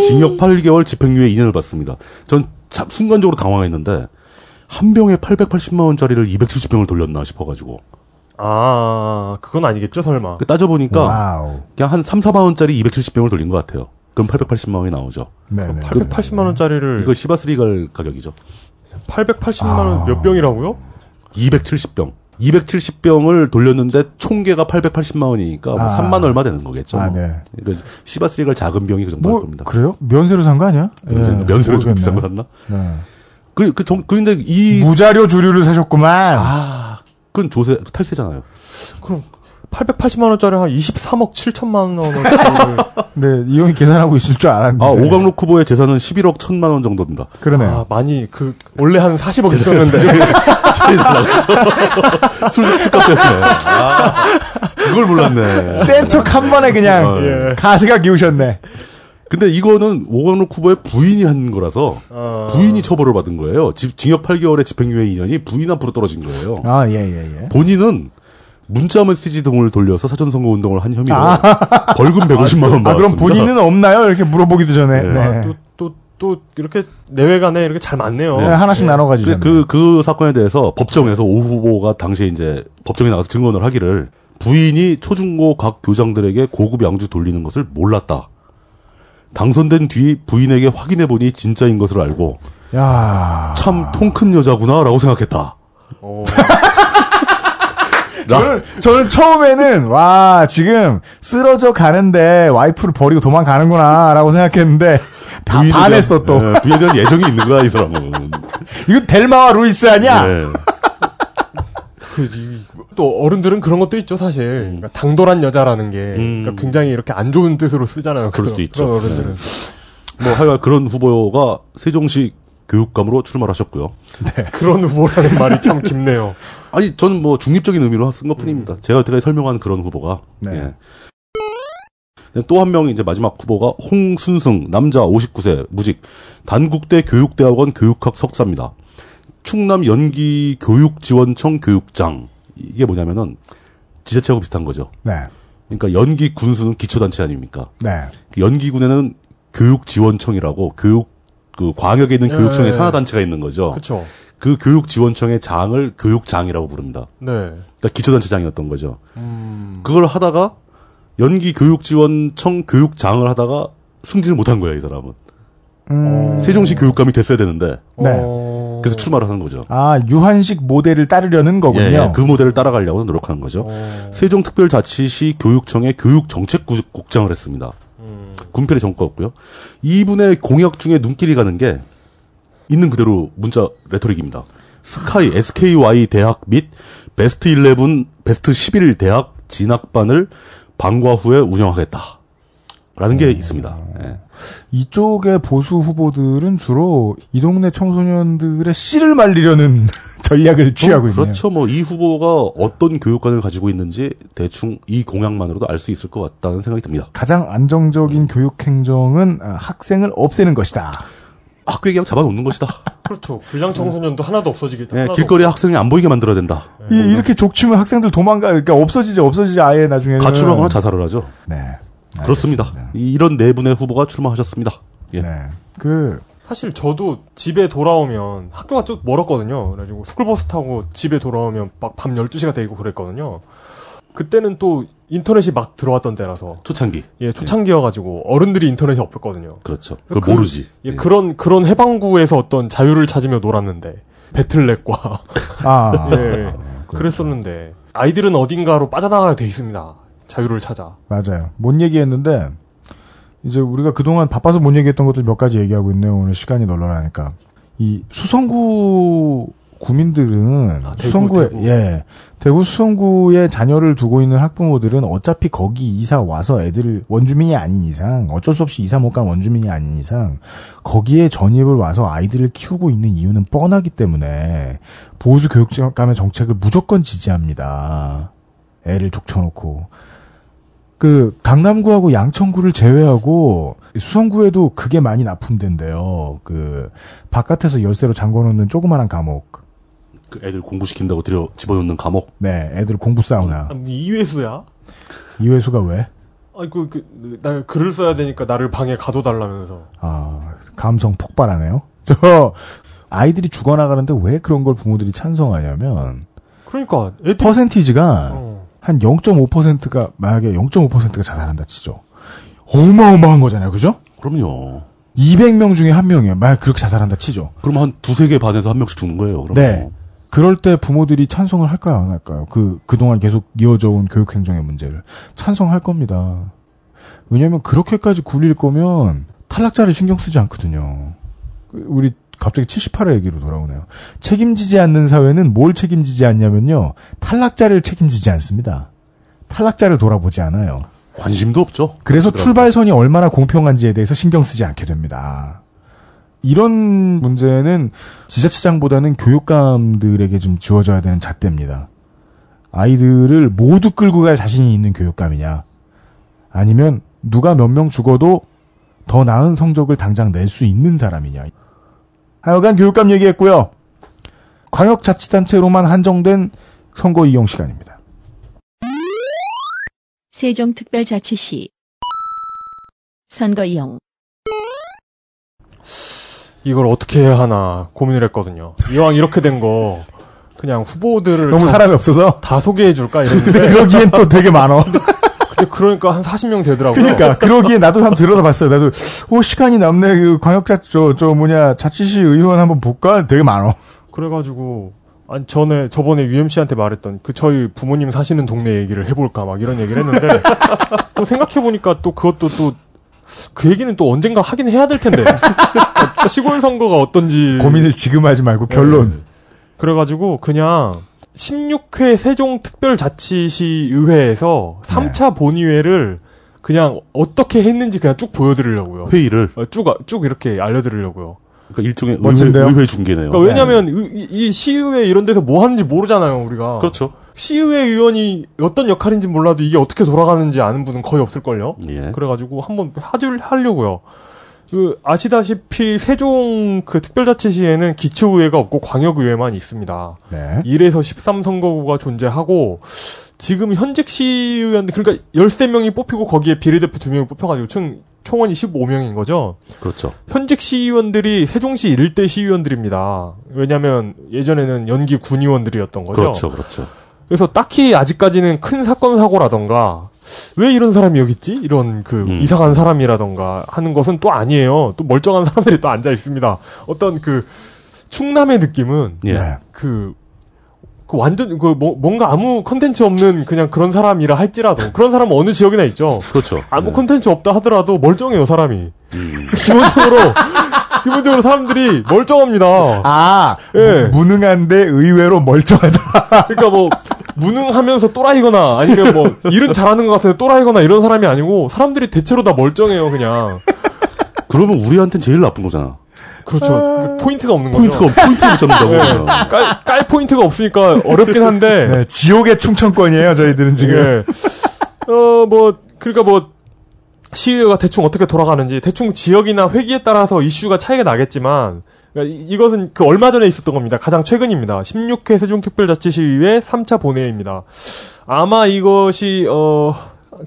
징역 8개월 집행유예 2년을 받습니다. 전 자- 순간적으로 당황했는데 한 병에 880만 원짜리를 270병을 돌렸나 싶어가지고 아, 그건 아니겠죠, 설마. 그 따져보니까 wow. 그냥 한 3, 4만 원짜리 270병을 돌린 것 같아요. 그럼 880만 원이 나오죠. 네네. 880만 원짜리를 이거 시바스리갈 가격이죠. 880만 원몇 병이라고요? 270병. 270병을 돌렸는데 총계가 880만 원이니까 뭐 아. 3만 얼마 되는 거겠죠. 아, 뭐. 네. 그 시바스리갈 작은 병이 그 정도 할뭐 겁니다. 그래요? 면세로 산 거 아니야? 면세, 예, 면세로 좀. 비싼 거 샀나? 네. 그, 그, 정, 근데 이, 무자료 주류를 사셨구만. 아, 그건 조세, 탈세잖아요. 그럼 880만 원짜리 한 23억 7천만 원어치를 [laughs] 네, 이 형이 계산하고 있을 줄 알았는데. 아, 오강록 후보의 재산은 11억 1천만 원 정도입니다. 그러네요. 아, 많이 그 원래 한 40억 있었는데. [laughs] [laughs] 술, 술값 때문에. 아, 그걸 몰랐네. 센 척 한 번에 그냥 어, 예. 가스가 기우셨네. 근데 이거는 오강록 후보의 부인이 한 거라서 어, 부인이 처벌을 받은 거예요. 집, 징역 8개월에 집행유예 2년이 부인 앞으로 떨어진 거예요. 아, 예, 예, 예. 본인은 문자 메시지 등을 돌려서 사전 선거 운동을 한 혐의로 벌금 [laughs] 150만 원 받았습니다. 아, 그럼 본인은 없나요? 이렇게 물어보기도 전에. 네. 네. 또, 또, 또 이렇게 내외간에 이렇게 잘 맞네요. 네, 하나씩 나눠 가지고. 그, 그, 그 사건에 대해서 법정에서 오 후보가 당시에 이제 법정에 나가서 증언을 하기를 부인이 초중고 각 교장들에게 고급 양주 돌리는 것을 몰랐다. 당선된 뒤 부인에게 확인해 보니 진짜인 것을 알고 야. 참 통 큰 여자구나라고 생각했다. 어, [laughs] 저는, 저는 처음에는, 와, 지금 쓰러져 가는데 와이프를 버리고 도망가는구나, 라고 생각했는데, 다 반했어, 또. 예, 부인에 대한 예정이 있는 거야, 이 사람은. [laughs] 이거 델마와 루이스 아니야? 예. 그, 이- 또 어른들은 그런 것도 있죠, 사실. 그러니까 당돌한 여자라는 게 음. 그러니까 굉장히 이렇게 안 좋은 뜻으로 쓰잖아요. 그럴 수도 있죠. 어른들은. 뭐 하여간 그런 후보가 세종시 교육감으로 출마를 하셨고요. [laughs] 그런 후보라는 말이 참 깊네요. 아니, 저는 뭐 중립적인 의미로 쓴 것 뿐입니다. 제가 여태까지 설명한 그런 후보가. 네. 또한 명이 이제 마지막 후보가 홍순승, 남자 59세, 무직, 단국대 교육대학원 교육학 석사입니다. 충남 연기 교육 지원청 교육장. 이게 뭐냐면은 지자체하고 비슷한 거죠. 네. 그러니까 연기 군수는 기초단체 아닙니까? 네. 그 연기군에는 교육지원청이라고 교육 그 광역에 있는 예, 교육청의 예. 산하 단체가 있는 거죠. 그쵸. 그 교육지원청의 장을 교육장이라고 부릅니다. 네. 그러니까 기초단체장이었던 거죠. 음, 그걸 하다가 연기 교육지원청 교육장을 하다가 승진을 못한 거야 이 사람은. 음. 세종시 교육감이 됐어야 되는데 네. 어, 그래서 출마를 하는 거죠. 아, 유한식 모델을 따르려는 거군요. 예, 예, 그 모델을 따라가려고 노력하는 거죠. 어, 세종특별자치시 교육청의 교육정책국장을 했습니다. 음, 군필의 전과였고요. 이분의 공약 중에 눈길이 가는 게 있는 그대로 문자 레토릭입니다. 스카이, SKY 대학 및 베스트 11, 베스트 11 대학 진학반을 방과 후에 운영하겠다. 라는 게 있습니다. 예. 이쪽의 보수 후보들은 주로 이 동네 청소년들의 씨를 말리려는 [laughs] 전략을 취하고 어, 있네요. 그렇죠. 뭐 이 후보가 어떤 교육관을 가지고 있는지 대충 이 공약만으로도 알 수 있을 것 같다는 생각이 듭니다. 가장 안정적인 교육 행정은 아, 학생을 없애는 것이다. 학교 얘기하고 잡아놓는 것이다. [laughs] 그렇죠. 불량 청소년도 하나도 없어지겠다. 예, 하나도 길거리에 학생이 안 보이게 만들어야 된다. 이, 이렇게 족치면 학생들 도망가, 그러니까 없어지지, 없어지지 아예 나중에는. 가출하거나 자살을 하죠. 네. 그렇습니다. 이- 이런 네 분의 후보가 출마하셨습니다. 예. 네. 그, 사실 저도 집에 돌아오면 학교가 좀 멀었거든요. 그래가지고 스쿨버스 타고 집에 돌아오면 막 밤 12시가 되고 그랬거든요. 그때는 또 인터넷이 막 들어왔던 때라서 초창기. 예, 초창기여가지고 어른들이 인터넷이 없었거든요. 그렇죠. 그- 모르지. 예, 그런 그런 해방구에서 어떤 자유를 찾으며 놀았는데 배틀넷과 아. [laughs] 예, 그랬었는데 아이들은 어딘가로 빠져나가야 돼 있습니다. 자유를 찾아. 맞아요. 못 얘기했는데 이제 우리가 그동안 바빠서 못 얘기했던 것들 몇 가지 얘기하고 있네요. 오늘 시간이 널널하니까. 이 수성구 구민들은 아, 대구, 수성구에 대구. 예 대구 수성구에 자녀를 두고 있는 학부모들은 어차피 거기 이사 와서 애들을 원주민이 아닌 이상 어쩔 수 없이 이사 못 간 원주민이 아닌 이상 거기에 전입을 와서 아이들을 키우고 있는 이유는 뻔하기 때문에 보수 교육감의 정책을 무조건 지지합니다. 애를 족쳐놓고 그 강남구하고 양천구를 제외하고 수성구에도 그게 많이 납품된대요. 그 바깥에서 열쇠로 잠궈놓는 조그마한 감옥. 그 애들 공부시킨다고 들여 집어넣는 감옥. 네, 애들 공부 사우나. 아, 이회수야? 이회수가 왜? 아이고 그, 나 글을 써야 되니까 나를 방에 가둬달라면서. 아 감성 폭발하네요. [laughs] 저 아이들이 죽어나가는데 왜 그런 걸 부모들이 찬성하냐면 그러니까 애들 퍼센티지가 어. 한 0.5%가 만약에 0.5%가 자살한다 치죠. 어마어마한 거잖아요, 그죠? 그럼요. 200명 중에 한 명이에요. 만약 그렇게 자살한다 치죠. 그럼 한 두세 개 반에서 한 명씩 죽는 거예요. 그럼. 네. 그럴 때 부모들이 찬성을 할까요, 안 할까요? 그, 그동안 계속 이어져 온 교육행정의 문제를. 찬성할 겁니다. 왜냐면 그렇게까지 굴릴 거면 탈락자를 신경 쓰지 않거든요. 그 우리 갑자기 78회 얘기로 돌아오네요. 책임지지 않는 사회는 뭘 책임지지 않냐면요. 탈락자를 책임지지 않습니다. 탈락자를 돌아보지 않아요. 관심도 없죠. 그래서. 출발선이 얼마나 공평한지에 대해서 신경 쓰지 않게 됩니다. 이런 문제는 지자체장보다는 교육감들에게 좀 지워져야 되는 잣대입니다. 아이들을 모두 끌고 갈 자신이 있는 교육감이냐, 아니면 누가 몇 명 죽어도 더 나은 성적을 당장 낼 수 있는 사람이냐. 하여간 교육감 얘기했고요. 광역자치단체로만 한정된 선거 이용 시간입니다. 세종특별자치시 선거 이용 이걸 어떻게 해야 하나 고민을 했거든요. 이왕 이렇게 된 거 그냥 후보들을 너무 다, 사람이 없어서 다 소개해 줄까 이랬는데 [laughs] 그러기엔 또 되게 많어. [laughs] 그러니까 한 40명 되더라고요. 그러니까 그러기에 나도 한번 들여다봤어요. 나도 오 시간이 남네. 그 광역자 저 저 뭐냐 자치시 의원 한번 볼까? 되게 많어. 그래가지고 아니 전에 저번에 UMC한테 말했던 그 저희 부모님 사시는 동네 얘기를 해볼까 막 이런 얘기를 했는데 [laughs] 또 생각해 보니까 또 그것도 또 그 얘기는 또 언젠가 하긴 해야 될 텐데 [laughs] 시골 선거가 어떤지 고민을 지금 하지 말고 결론. 네. 그래가지고 그냥 16회 세종특별자치시 의회에서 3차 본의회를 그냥 어떻게 했는지 그냥 쭉 보여드리려고요. 회의를 어, 쭉, 쭉 이렇게 알려드리려고요. 그러니까 일종의 의회, 멋진데요? 의회 중계네요. 그러니까 왜냐면 이, 이 시의회 이런 데서 뭐 하는지 모르잖아요, 우리가. 그렇죠. 시의회 의원이 어떤 역할인지 몰라도 이게 어떻게 돌아가는지 아는 분은 거의 없을걸요? 예. 그래가지고 한번 하줄 하려고요. 그 아시다시피 세종 그 특별자치시에는 기초의회가 없고 광역의회만 있습니다. 네. 1에서 13선거구가 존재하고 지금 현직 시의원들 그러니까 13명이 뽑히고 거기에 비례대표 2명이 뽑혀가지고 총 총원이 15명인 거죠. 그렇죠. 현직 시의원들이 세종시 일대 시의원들입니다. 왜냐하면 예전에는 연기 군의원들이었던 거죠. 그렇죠. 그렇죠. 그래서 딱히 아직까지는 큰 사건 사고라던가 왜 이런 사람이 여기 있지? 이런 그 음. 이상한 사람이라던가 하는 것은 또 아니에요. 또 멀쩡한 사람들이 또 앉아 있습니다. 어떤 그 충남의 느낌은 예. 네. 그, 그 완전 그 뭐, 뭔가 아무 컨텐츠 없는 그냥 그런 사람이라 할지라도 [laughs] 그런 사람은 어느 지역이나 있죠. 그렇죠. 아무 예. 컨텐츠 없다 하더라도 멀쩡해요 사람이. 음. 기본적으로 기본적으로 사람들이 멀쩡합니다. 아 예. 무능한데 의외로 멀쩡하다. 그러니까 뭐 무능하면서 또라이거나 아니면 뭐 일은 잘하는 것 같은데 또라이거나 이런 사람이 아니고 사람들이 대체로 다 멀쩡해요 그냥. 그러면 우리한테는 제일 나쁜 거잖아. 그렇죠. 그 포인트가 없는 포인트가 거죠. 포인트를 잡는다고. 네. 그러면. 깔, 깔 포인트가 없으니까 어렵긴 한데. 네, 지옥의 충청권이에요. 저희들은 지금. 예. 어, 뭐, 그러니까 뭐, 시의회가 대충 어떻게 돌아가는지, 대충 지역이나 회기에 따라서 이슈가 차이가 나겠지만, 그러니까 이- 이것은 그 얼마 전에 있었던 겁니다. 가장 최근입니다. 16회 세종특별자치시의회 3차 본회의입니다. 아마 이것이, 어,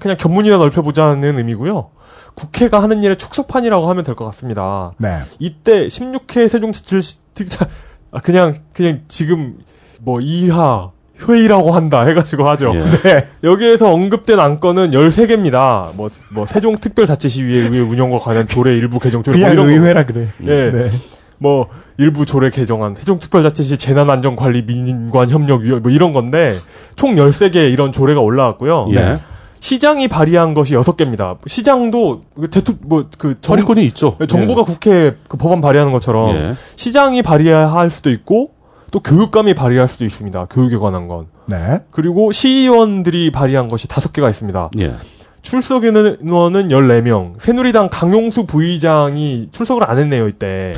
그냥 견문이나 넓혀보자는 의미고요 국회가 하는 일의 축소판이라고 하면 될 것 같습니다. 네. 이때 16회 세종특자 아 그냥 그냥 지금 뭐 이하 회의라고 한다 해가지고 하죠. 예. 네. 여기에서 언급된 안건은 13개입니다. 뭐, 뭐, 세종특별자치시의회 의회 운영과 관한 조례 일부 개정 조례 뭐 그냥 이런 거. 의회라 그래. 예. 네. 뭐 일부 조례 개정안, 세종특별자치시 재난안전관리 민관협력위원 뭐 이런 건데 총 13개 이런 조례가 올라왔고요. 예. 시장이 발의한 것이 6개입니다. 시장도 그 대통령 뭐그 처리권이 있죠. 정부가 국회에 그 법안 발의하는 것처럼 예. 시장이 발의할 수도 있고 또 교육감이 발의할 수도 있습니다. 교육에 관한 건. 네. 그리고 시의원들이 발의한 것이 5개가 있습니다. 예. 출석 인원은 14명. 새누리당 강용수 부의장이 출석을 안 했네요, 이때.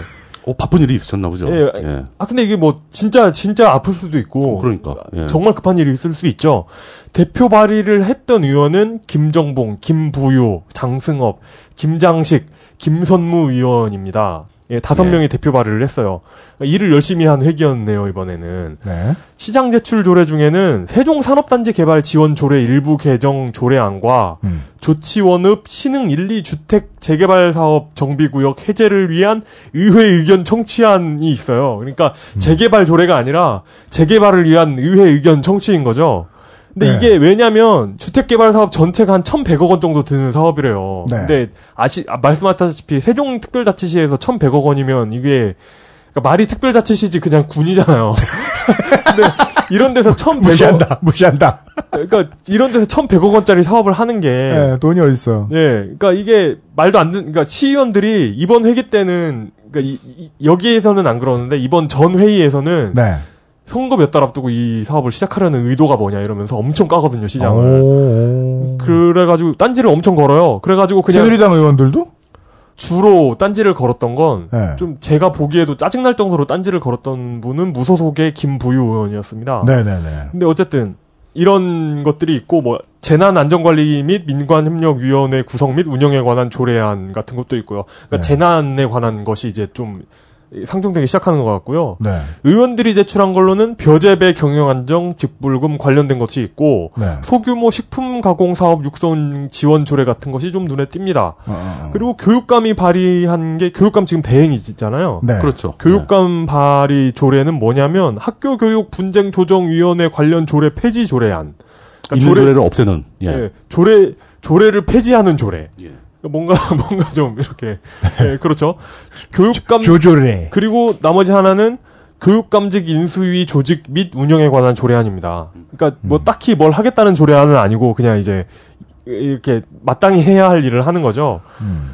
어, 바쁜 일이 있으셨나 보죠. 예. 아, 근데 이게 뭐, 진짜, 진짜 아플 수도 있고. 그러니까. 예. 정말 급한 일이 있을 수 있죠. 대표 발의를 했던 의원은 김정봉, 김부유, 장승업, 김장식, 김선무 의원입니다. 예, 다섯 예. 명이 대표 발의를 했어요. 일을 열심히 한 회기였네요, 이번에는. 네. 시장 제출 조례 중에는 세종 산업단지 개발 지원 조례 일부 개정 조례안과 음. 조치원읍 신흥 1, 2주택 재개발 사업 정비구역 해제를 위한 의회 의견 청취안이 있어요. 그러니까 음. 재개발 조례가 아니라 재개발을 위한 의회 의견 청취인 거죠. 근데 네. 이게 왜냐면 주택개발 사업 전체가 한 1,100억 원 정도 드는 사업이래요. 네. 근데 아시 아, 말씀하셨다시피 세종특별자치시에서 1,100억 원이면 이게 그러니까 말이 특별자치시지 그냥 군이잖아요. [laughs] 근데 이런 데서 1,100억 무시한다. 무시한다. 그러니까 이런 데서 1,100억 원짜리 사업을 하는 게 예, 돈이 어딨어. 예, 그러니까 이게 말도 안 되는, 그러니까 시의원들이 이번 회기 때는, 그러니까 이, 이- 여기에서는 안 그러는데 이번 전 회의에서는 네. 선거 몇 달 앞두고 이 사업을 시작하려는 의도가 뭐냐 이러면서 엄청 까거든요 시장을. 오. 그래가지고 딴지를 엄청 걸어요. 그래가지고 그냥 새누리당 의원들도? 주로 딴지를 걸었던 건좀 네. 제가 보기에도 짜증날 정도로 딴지를 걸었던 분은 무소속의 김부유 의원이었습니다. 네네네. 근데 어쨌든 이런 것들이 있고 뭐 재난 안전관리 및 민관협력위원회 구성 및 운영에 관한 조례안 같은 것도 있고요. 그러니까 네. 재난에 관한 것이 이제 좀 상정되기 시작하는 것 같고요. 네. 의원들이 제출한 걸로는 벼재배 경영 안정 직불금 관련된 것이 있고 네. 소규모 식품 가공 사업 육성 지원 조례 같은 것이 좀 눈에 띕니다. 어, 어, 어. 그리고 교육감이 발의한 게 교육감 지금 대행이잖아요. 네. 그렇죠. 교육감 발의 조례는 뭐냐면 학교 교육 분쟁 조정 위원회 관련 조례 폐지 조례안. 네. 있는 조례 를 없애는. 예. 예, 조례 조례를 폐지하는 조례. 예. 뭔가 [laughs] 뭔가 좀 이렇게 예, 그렇죠. 교육감 조조래. 그리고 나머지 하나는 교육감직 인수위 조직 및 운영에 관한 조례안입니다. 그러니까 뭐 음. 딱히 뭘 하겠다는 조례안은 아니고 그냥 이제 이렇게 마땅히 해야 할 일을 하는 거죠.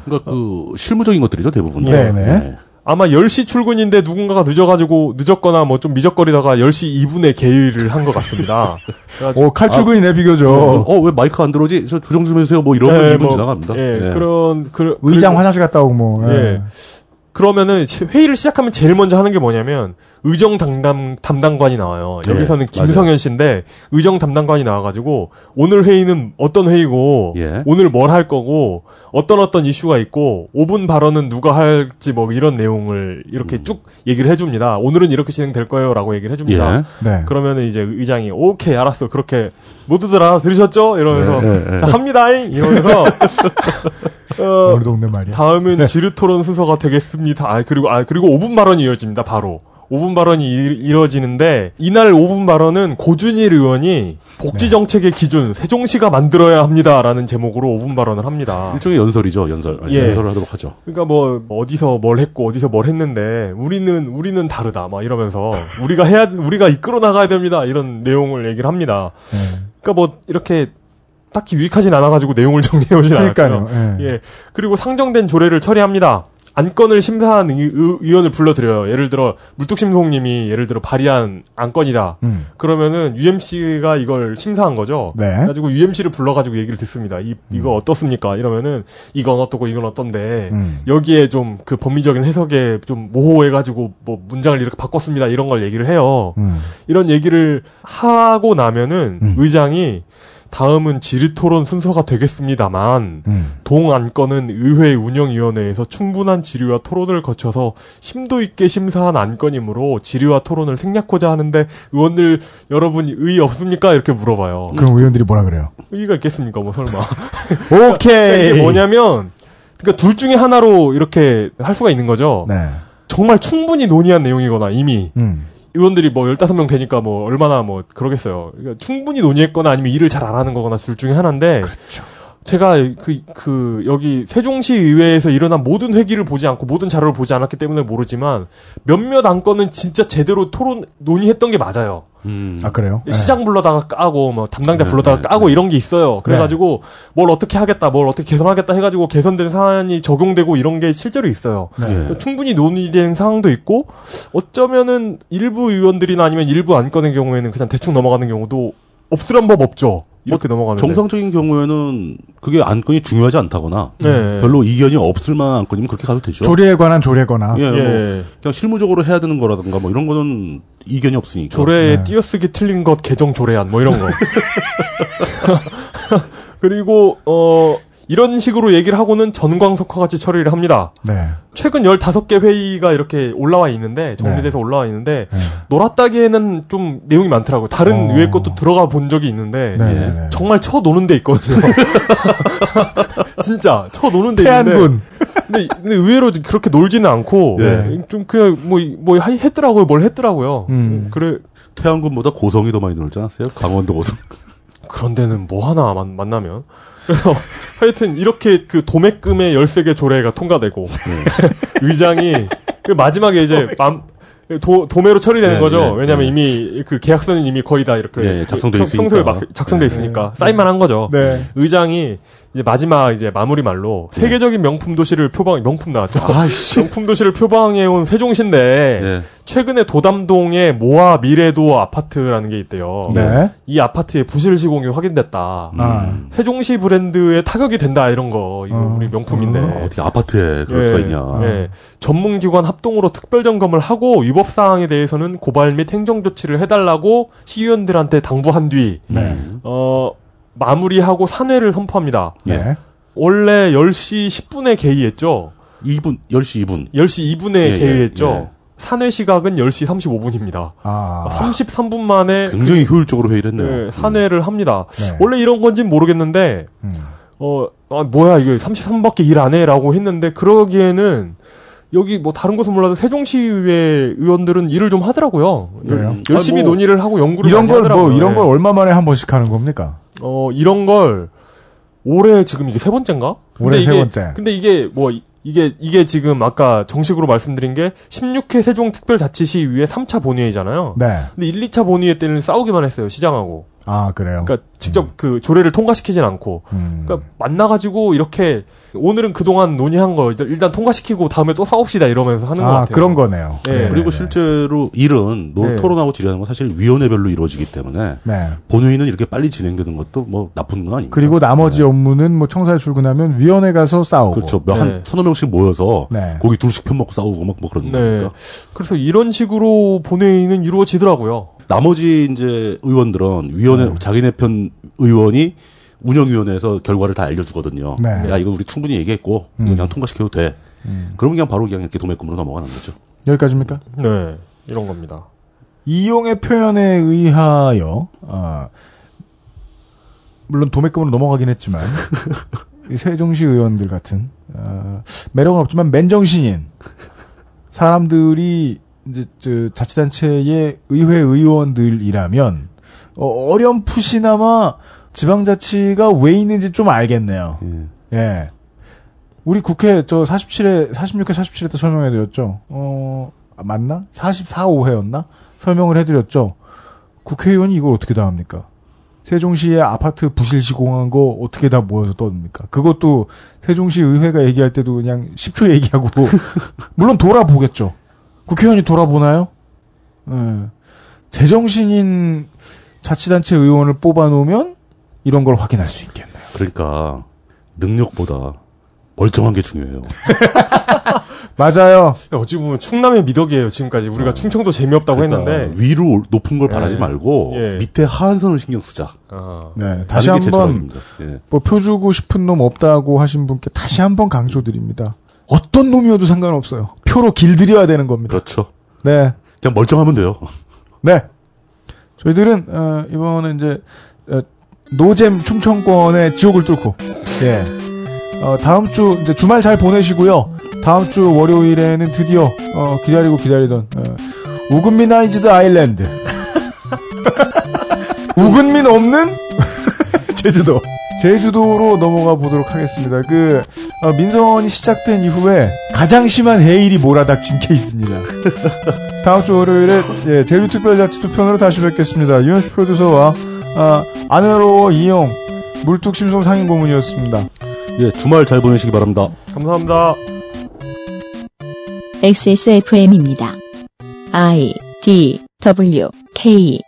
그러니까 그 실무적인 것들이죠 대부분. 네, 네. 예. 아마 10시 출근인데 누군가가 늦어가지고 늦었거나 뭐 좀 미적거리다가 10시 2분에 개의를 한 것 같습니다. 오, 칼출근이네, 비교적. 어왜 마이크 안 들어오지? 저 조정 좀 해주세요. 뭐 이러면 예, 2분 뭐, 지나갑니다. 예, 예. 그런 그 의장 그리고- 화장실 갔다 오고 뭐. 예. 예. 그러면은 회의를 시작하면 제일 먼저 하는 게 뭐냐면 의정 담당 담당관이 나와요. 네, 여기서는 맞아요. 김성현 씨인데 의정 담당관이 나와가지고 오늘 회의는 어떤 회의고 예. 오늘 뭘 할 거고 어떤 어떤 이슈가 있고 5분 발언은 누가 할지 뭐 이런 내용을 이렇게 음. 쭉 얘기를 해줍니다. 오늘은 이렇게 진행될 거예요라고 얘기를 해줍니다. 예. 네. 그러면은 이제 의장이 오케이 알았어 그렇게 모두들 알아 들으셨죠? 이러면서 예, 예. 자 합니다잉 이러면서 [laughs] 어, 어느 동네 말이야. 다음은 지르 토론 순서가 되겠습니다. 아, 그리고, 아, 그리고 5분 발언이 이어집니다, 바로. 5분 발언이 이- 이뤄지는데, 이날 5분 발언은 고준일 의원이 복지 정책의 기준, 세종시가 만들어야 합니다. 라는 제목으로 5분 발언을 합니다. 일종의 연설이죠. 연설. 예. 연설을 하도록 하죠. 그러니까 뭐, 어디서 뭘 했고, 어디서 뭘 했는데, 우리는, 우리는 다르다. 막 이러면서, [laughs] 우리가 해야, 우리가 이끌어 나가야 됩니다. 이런 내용을 얘기를 합니다. 예. 그러니까 뭐, 이렇게, 딱히 유익하진 않아가지고 내용을 [laughs] 정리해 오진 않았어요. 그러니까요. 예. 예. 그리고 상정된 조례를 처리합니다. 안건을 심사한 의, 의, 원을 불러드려요. 예를 들어 물뚝심송님이 예를 들어 발의한 안건이다. 음. 그러면은 UMC가 이걸 심사한 거죠. 네. 그래가지고 UMC를 불러가지고 얘기를 듣습니다. 이 이거 어떻습니까? 이러면은 이건 어떻고 이건 어떤데 음. 여기에 좀 그 법리적인 해석에 좀 모호해가지고 뭐 문장을 이렇게 바꿨습니다. 이런 걸 얘기를 해요. 음. 이런 얘기를 하고 나면은 음. 의장이 다음은 질의토론 순서가 되겠습니다만 음. 동 안건은 의회 운영위원회에서 충분한 질의와 토론을 거쳐서 심도 있게 심사한 안건이므로 질의와 토론을 생략하고자 하는데 의원들 여러분 의의 없습니까? 이렇게 물어봐요. 그럼 의원들이 뭐라 그래요? 의의가 있겠습니까? 뭐 설마. [laughs] [laughs] 그러니까 오케이. 이게 뭐냐면 그러니까 둘 중에 하나로 이렇게 할 수가 있는 거죠. 네. 정말 충분히 논의한 내용이거나 이미 음. 의원들이 뭐 15명 되니까 뭐 얼마나 뭐 그러겠어요. 그러니까 충분히 논의했거나 아니면 일을 잘 안 하는 거거나 둘 중에 하나인데 그렇죠. 제가 그, 그, 여기 세종시 의회에서 일어난 모든 회기를 보지 않고 모든 자료를 보지 않았기 때문에 모르지만 몇몇 안건은 진짜 제대로 토론, 논의했던 게 맞아요. 음. 아 그래요? 네. 시장 불러다가 까고, 뭐, 담당자 네, 불러다가 네, 까고 이런 게 있어요. 그래가지고, 네. 뭘 어떻게 하겠다, 뭘 어떻게 개선하겠다 해가지고 개선된 사안이 적용되고 이런 게 실제로 있어요. 네. 예. 충분히 논의된 상황도 있고, 어쩌면은 일부 의원들이나 아니면 일부 안건의 경우에는 그냥 대충 넘어가는 경우도 없으란 법 없죠. 이렇게 넘어가는데. 정상적인 경우에는 그게 안건이 중요하지 않다거나 네. 별로 이견이 없을 만한 안건이면 그렇게 가도 되죠. 조례에 관한 조례거나. 예, 뭐 예. 그냥 실무적으로 해야 되는 거라든가 뭐 이런 거는 이견이 없으니까. 조례에 네. 띄어쓰기 틀린 것 개정 조례안 뭐 이런 거. [laughs] [laughs] 그리고 어 이런 식으로 얘기를 하고는 전광석화 같이 처리를 합니다. 네. 최근 15개 회의가 이렇게 올라와 있는데 정리돼서 올라와 있는데 네. 놀았다기에는 좀 내용이 많더라고요. 다른 어. 의회 것도 들어가 본 적이 있는데 네. 예. 네. 정말 쳐 노는 데 있거든요. [laughs] 진짜 쳐 노는 데 있는데 태안군. 근데, 근데 의외로 그렇게 놀지는 않고 네. 좀 그냥 뭐뭐 했더라고요. 뭘 했더라고요. 음. 그래 태양군보다 고성이 더 많이 놀지 않았어요? 강원도 고성. 그런 데는 뭐 하나 만, 만나면. 그래서 [laughs] 하여튼 이렇게 그 도매금의 13개 조례가 통과되고 [laughs] 의장이 그 마지막에 이제 맘, 도, 도매로 처리되는 네, 거죠. 네, 왜냐면 네. 이미 그 계약서는 이미 거의 다 이렇게 예, 예, 작성돼 평- 있으니까. 평소에 막 작성돼 있으니까 사인만 한 거죠. 네. 의장이 이제 마지막 이제 마무리 말로 세계적인 명품 도시를 표방 명품 나왔죠. 아이씨. [laughs] 명품 도시를 표방해 온 세종시인데 예. 최근에 도담동에 모아 미래도 아파트라는 게 있대요. 네. 이 아파트의 부실 시공이 확인됐다. 아. 세종시 브랜드에 타격이 된다 이런 거 이거 어. 우리 명품인데. 아, 어떻게 아파트에 그럴 수가 있냐. 예. 전문기관 합동으로 특별 점검을 하고 위법 사항에 대해서는 고발 및 행정 조치를 해달라고 시의원들한테 당부한 뒤 네. 어, 마무리하고 산회를 선포합니다. 네. 원래 10시 10분에 개의했죠. 2분, 10시 2분. 10시 2분에 예, 예, 개의했죠. 예. 산회 시각은 10시 35분입니다. 아. 33분 만에 굉장히 효율적으로 회의를 했네요. 예, 산회를 합니다. 네. 원래 이런 건진 모르겠는데 음. 어, 아, 뭐야, 이게 33분밖에 일 안 해? 라고 했는데, 그러기에는, 여기 뭐 다른 곳은 몰라도 세종시의회 의원들은 일을 좀 하더라고요. 그래요? 열심히 아, 뭐 논의를 하고 연구를 이런 걸. 뭐 이런 예. 걸 얼마 만에 한 번씩 하는 겁니까? 어, 이런 걸 올해 지금 이게 세 번째인가? 올해 세 번째. 근데 이게 뭐 이- 이게 이게 지금 아까 정식으로 말씀드린 게 16회 세종특별자치시의회 3차 본회의잖아요. 네. 근데 1, 2차 본회의 때는 싸우기만 했어요, 시장하고. 아 그래요. 그러니까 직접 그 조례를 통과시키진 않고. 음. 그러니까 만나가지고 이렇게 오늘은 그 동안 논의한 거 일단- 통과시키고 다음에 또 싸웁시다 이러면서 하는 것아 같아요. 그런 거네요. 네. 네. 그리고 실제로 일은 노, 네. 토론하고 질의하는 건 사실 위원회별로 이루어지기 때문에 네. 본회의는 이렇게 빨리 진행되는 것도 뭐 나쁜 건 아닙니다. 그리고 나머지 업무는 뭐 청사에 출근하면 위원회 가서 싸우고. 그렇죠. 몇한 네. 서너 명씩 모여서 네. 고기 둘씩 편 먹고 싸우고 막 뭐 그런 네. 거니까. 그래서 이런 식으로 본회의는 이루어지더라고요. 나머지 이제 의원들은 위원회 네. 자기네 편 의원이 운영위원회에서 결과를 다 알려주거든요. 네. 야 이거 우리 충분히 얘기했고 음. 이거 그냥 통과시켜도 돼. 그러면 그냥 바로 그냥 이렇게 도매금으로 넘어가는 거죠. 여기까지입니까? 네. 이런 겁니다. 이용의 표현에 의하여 아, 물론 도매금으로 넘어가긴 했지만 [laughs] 이 세종시 의원들 같은 아, 매력은 없지만 맨정신인 사람들이 이제 저 자치단체의 의회 의원들이라면 어, 어렴풋이나마 지방자치가 왜 있는지 좀 알겠네요. 예. 예. 우리 국회 저 47회 46회 47회 때 설명해 드렸죠. 어, 아, 맞나? 44, 5회였나? 설명을 해 드렸죠. 국회의원이 이걸 어떻게 다 합니까? 세종시의 아파트 부실 시공한 거 어떻게 다 모여서 떠듭니까? 그것도 세종시 의회가 얘기할 때도 그냥 10초 얘기하고 [laughs] 물론 돌아보겠죠. 국회의원이 돌아보나요? 예. 제정신인 자치단체 의원을 뽑아놓으면 이런 걸 확인할 수 있겠네요. 그러니까 능력보다 멀쩡한 게 중요해요. [laughs] 맞아요. 어찌 보면 충남의 미덕이에요. 지금까지 우리가 충청도 재미없다고 그러니까 했는데. 위로 올- 높은 걸 바라지 예. 말고 예. 밑에 하한선을 신경 쓰자. 아, 네, 다시 하는 게제 한번. 예. 뭐 표주고 싶은 놈 없다고 하신 분께 다시 한번 강조드립니다. 어떤 놈이어도 상관없어요. 표로 길들여야 되는 겁니다. 그렇죠. 네, 그냥 멀쩡하면 돼요. [laughs] 네. 저희들은 어, 이번에 이제 어, 노잼 충청권의 지옥을 뚫고 예. 어, 다음 주 이제 주말 잘 보내시고요. 다음 주 월요일에는 드디어 어, 기다리고 기다리던 어, 우금미나이즈드 아일랜드 [laughs] 우근민 없는 [laughs] 제주도 제주도로 넘어가 보도록 하겠습니다. 그 어, 민선이 시작된 이후에 가장 심한 해일이 몰아닥친 케이스입니다. [laughs] 다음 주 월요일에 예, 제주특별자치도 편으로 다시 뵙겠습니다. 유현수 프로듀서와 아, 안외로워 이용 물뚝심송 상임고문이었습니다. 예, 주말 잘 보내시기 바랍니다. 감사합니다. XSFM입니다. I D W K